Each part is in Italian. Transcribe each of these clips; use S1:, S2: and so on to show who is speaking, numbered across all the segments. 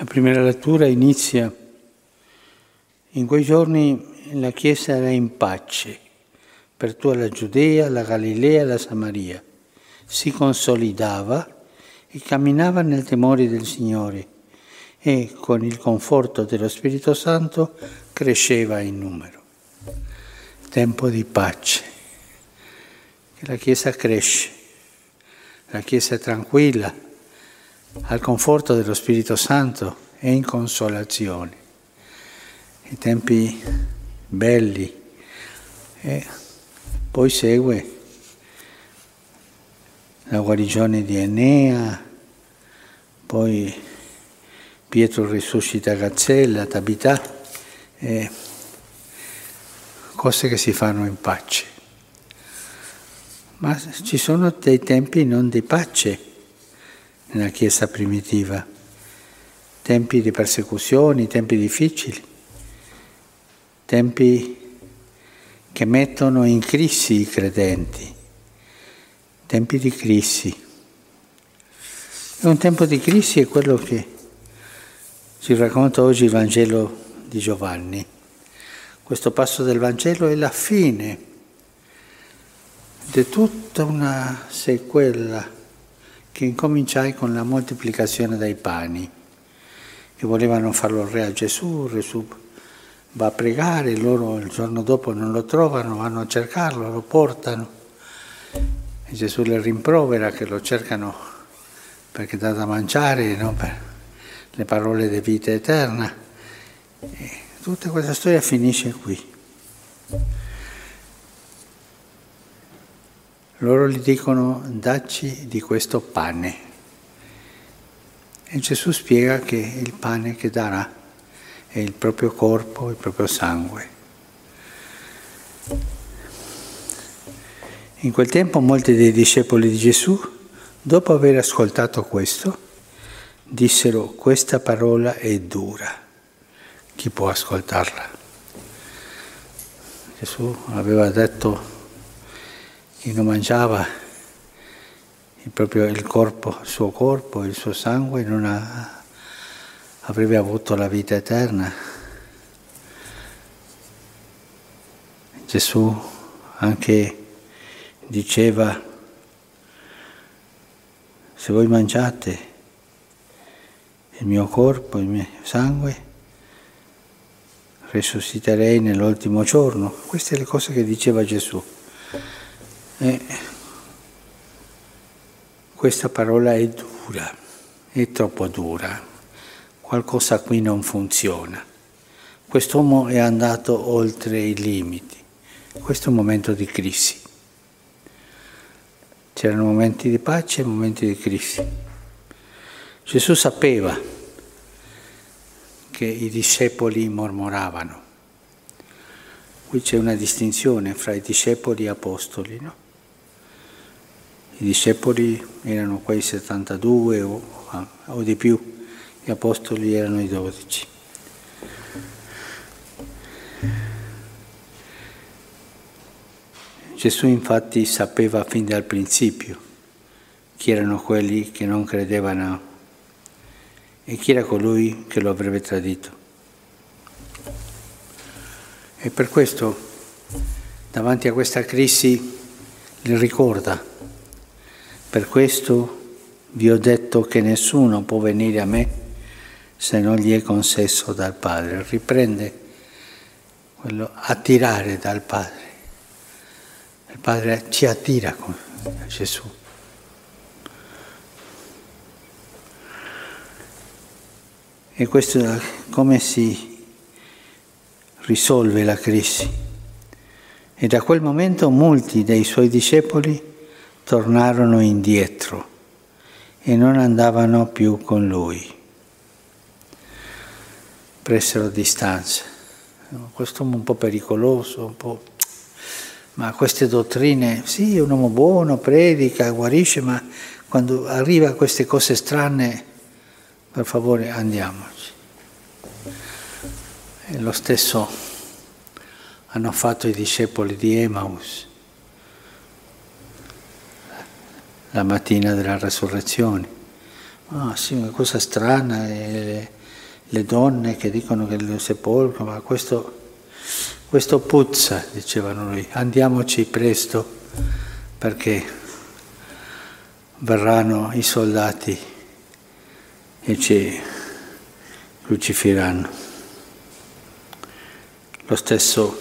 S1: La prima lettura inizia, in quei giorni la Chiesa era in pace per tutta la Giudea, la Galilea la Samaria. Si consolidava e camminava nel temore del Signore e con il conforto dello Spirito Santo cresceva in numero. Tempo di pace, la Chiesa cresce, la Chiesa è tranquilla al conforto dello Spirito Santo e in consolazione. I tempi belli. E poi segue la guarigione di Enea, poi Pietro risuscita Gazzella, Tabità, e cose che si fanno in pace. Ma ci sono dei tempi non di pace nella Chiesa primitiva, tempi di persecuzioni, tempi difficili, tempi che mettono in crisi i credenti, tempi di crisi. E un tempo di crisi è quello che ci racconta oggi il Vangelo di Giovanni. Questo passo del Vangelo è la fine di tutta una sequela che incominciai con la moltiplicazione dei pani, che volevano farlo re a Gesù, Gesù va a pregare, loro il giorno dopo non lo trovano, vanno a cercarlo, lo portano e Gesù le rimprovera che lo cercano perché dà da mangiare, no? per le parole di vita eterna. E tutta questa storia finisce qui. Loro gli dicono dacci di questo pane. E Gesù spiega che il pane che darà è il proprio corpo, il proprio sangue. In quel tempo molti dei discepoli di Gesù, dopo aver ascoltato questo, dissero questa parola è dura, chi può ascoltarla? Gesù aveva detto chi non mangiava il, proprio, il corpo, il suo corpo, il suo sangue, non ha, avrebbe avuto la vita eterna. Gesù anche diceva, se voi mangiate il mio corpo, il mio sangue, risusciterei nell'ultimo giorno. Queste sono le cose che diceva Gesù. E questa parola è dura, è troppo dura, qualcosa qui non funziona. Quest'uomo è andato oltre i limiti, questo è un momento di crisi. C'erano momenti di pace e momenti di crisi. Gesù sapeva che i discepoli mormoravano. Qui c'è una distinzione fra i discepoli e apostoli, no? I discepoli erano quei 72 o, o di più, gli apostoli erano i 12. Gesù infatti sapeva fin dal principio chi erano quelli che non credevano e chi era colui che lo avrebbe tradito. E per questo, davanti a questa crisi, li ricorda per questo vi ho detto che nessuno può venire a me se non gli è concesso dal Padre. Riprende quello attirare dal Padre. Il Padre ci attira con Gesù. E questo è come si risolve la crisi. E da quel momento molti dei suoi discepoli tornarono indietro e non andavano più con lui. Presero distanza. Questo è un po' pericoloso, un po'... ma queste dottrine, sì, è un uomo buono, predica, guarisce, ma quando arriva a queste cose strane, per favore andiamoci. E lo stesso hanno fatto i discepoli di Emmaus la mattina della resurrezione. Ah sì, una cosa strana, è le donne che dicono che il sepolcro, ma questo, questo puzza, dicevano lui, andiamoci presto perché verranno i soldati e ci crucifiranno. Lo stesso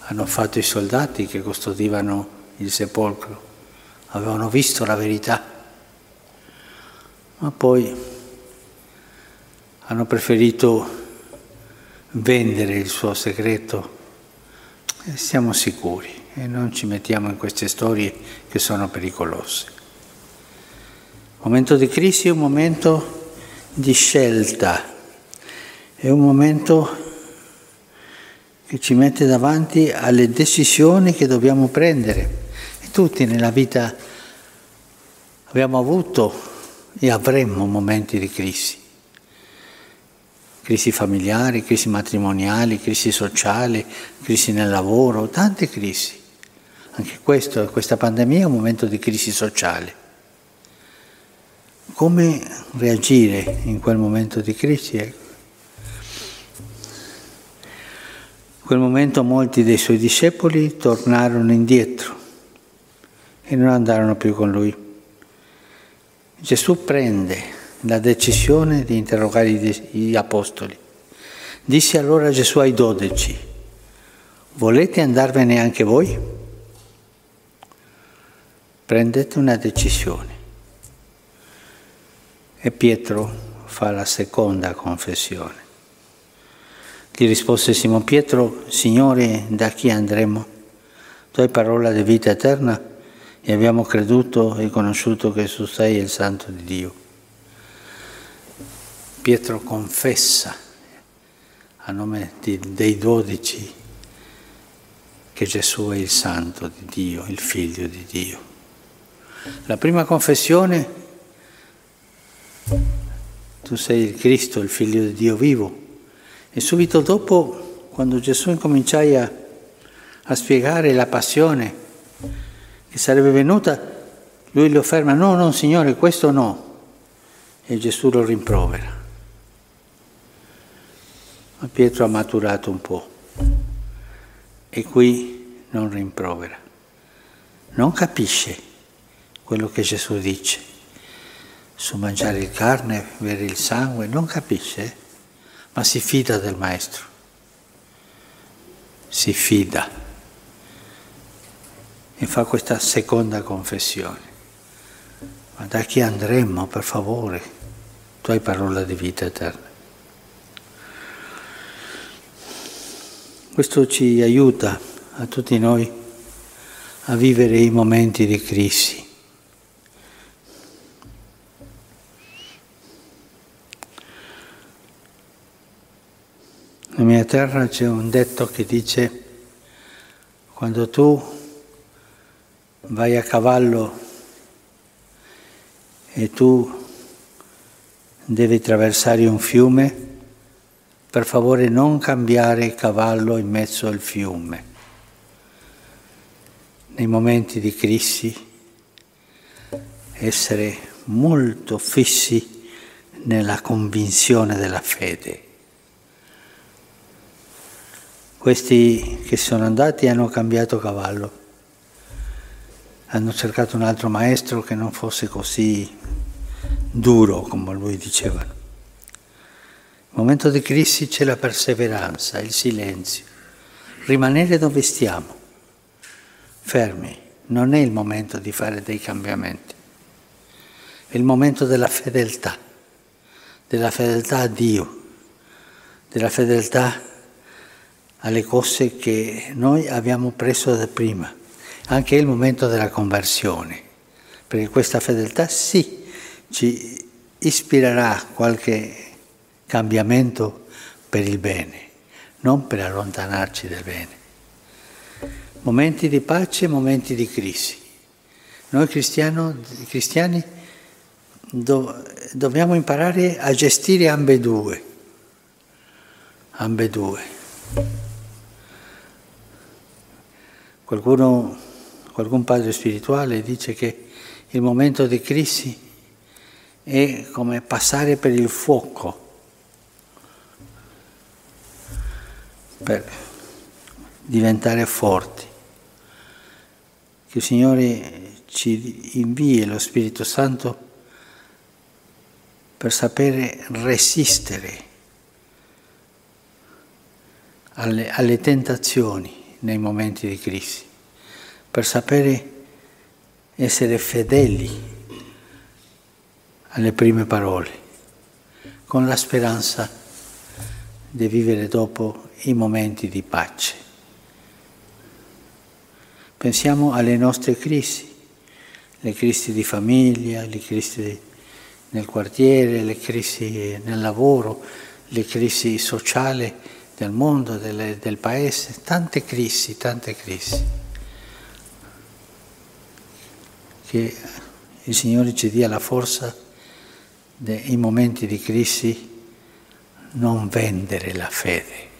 S1: hanno fatto i soldati che custodivano il sepolcro, avevano visto la verità, ma poi hanno preferito vendere il suo segreto e siamo sicuri e non ci mettiamo in queste storie che sono pericolose. Il momento di crisi è un momento di scelta, è un momento che ci mette davanti alle decisioni che dobbiamo prendere. Tutti nella vita abbiamo avuto e avremmo momenti di crisi. Crisi familiari, crisi matrimoniali, crisi sociali, crisi nel lavoro, tante crisi. Anche questo, questa pandemia è un momento di crisi sociale. Come reagire in quel momento di crisi? Ecco. In quel momento molti dei suoi discepoli tornarono indietro e non andarono più con lui. Gesù prende la decisione di interrogare gli apostoli. Disse allora Gesù ai dodici, volete andarvene anche voi? Prendete una decisione. E Pietro fa la seconda confessione. Gli rispose Simon Pietro, Signore, da chi andremo? Tu hai parola di vita eterna e abbiamo creduto e conosciuto che tu sei il Santo di Dio. Pietro confessa a nome di, dei dodici che Gesù è il Santo di Dio, il Figlio di Dio. La prima confessione, tu sei il Cristo, il Figlio di Dio vivo e subito dopo, quando Gesù incominciai a, a spiegare la passione che sarebbe venuta, lui lo ferma, no, no, Signore, questo no. E Gesù lo rimprovera. Ma Pietro ha maturato un po' e qui non rimprovera. Non capisce quello che Gesù dice su mangiare il carne, bere il sangue, non capisce ma si fida del maestro, si fida e fa questa seconda confessione. Ma da chi andremmo, per favore? Tu hai parola di vita eterna. Questo ci aiuta a tutti noi a vivere i momenti di crisi Nella mia terra c'è un detto che dice quando tu vai a cavallo e tu devi attraversare un fiume, per favore non cambiare cavallo in mezzo al fiume. Nei momenti di crisi essere molto fissi nella convinzione della fede questi che sono andati hanno cambiato cavallo, hanno cercato un altro maestro che non fosse così duro come lui diceva. Nel momento di crisi c'è la perseveranza, il silenzio, rimanere dove stiamo, fermi. Non è il momento di fare dei cambiamenti, è il momento della fedeltà, della fedeltà a Dio, della fedeltà alle cose che noi abbiamo preso da prima. Anche il momento della conversione, perché questa fedeltà sì ci ispirerà qualche cambiamento per il bene, non per allontanarci dal bene. Momenti di pace, momenti di crisi. Noi cristiani do, dobbiamo imparare a gestire ambedue, ambedue. Qualcuno, qualcun padre spirituale dice che il momento di crisi è come passare per il fuoco. per diventare forti. Che il Signore ci invii lo Spirito Santo per sapere resistere alle, alle tentazioni nei momenti di crisi, per sapere essere fedeli alle prime parole, con la speranza di vivere dopo i momenti di pace. Pensiamo alle nostre crisi, le crisi di famiglia, le crisi nel quartiere, le crisi nel lavoro, le crisi sociali del mondo, del, del paese, tante crisi, tante crisi. Che il Signore ci dia la forza in momenti di crisi non vendere la fede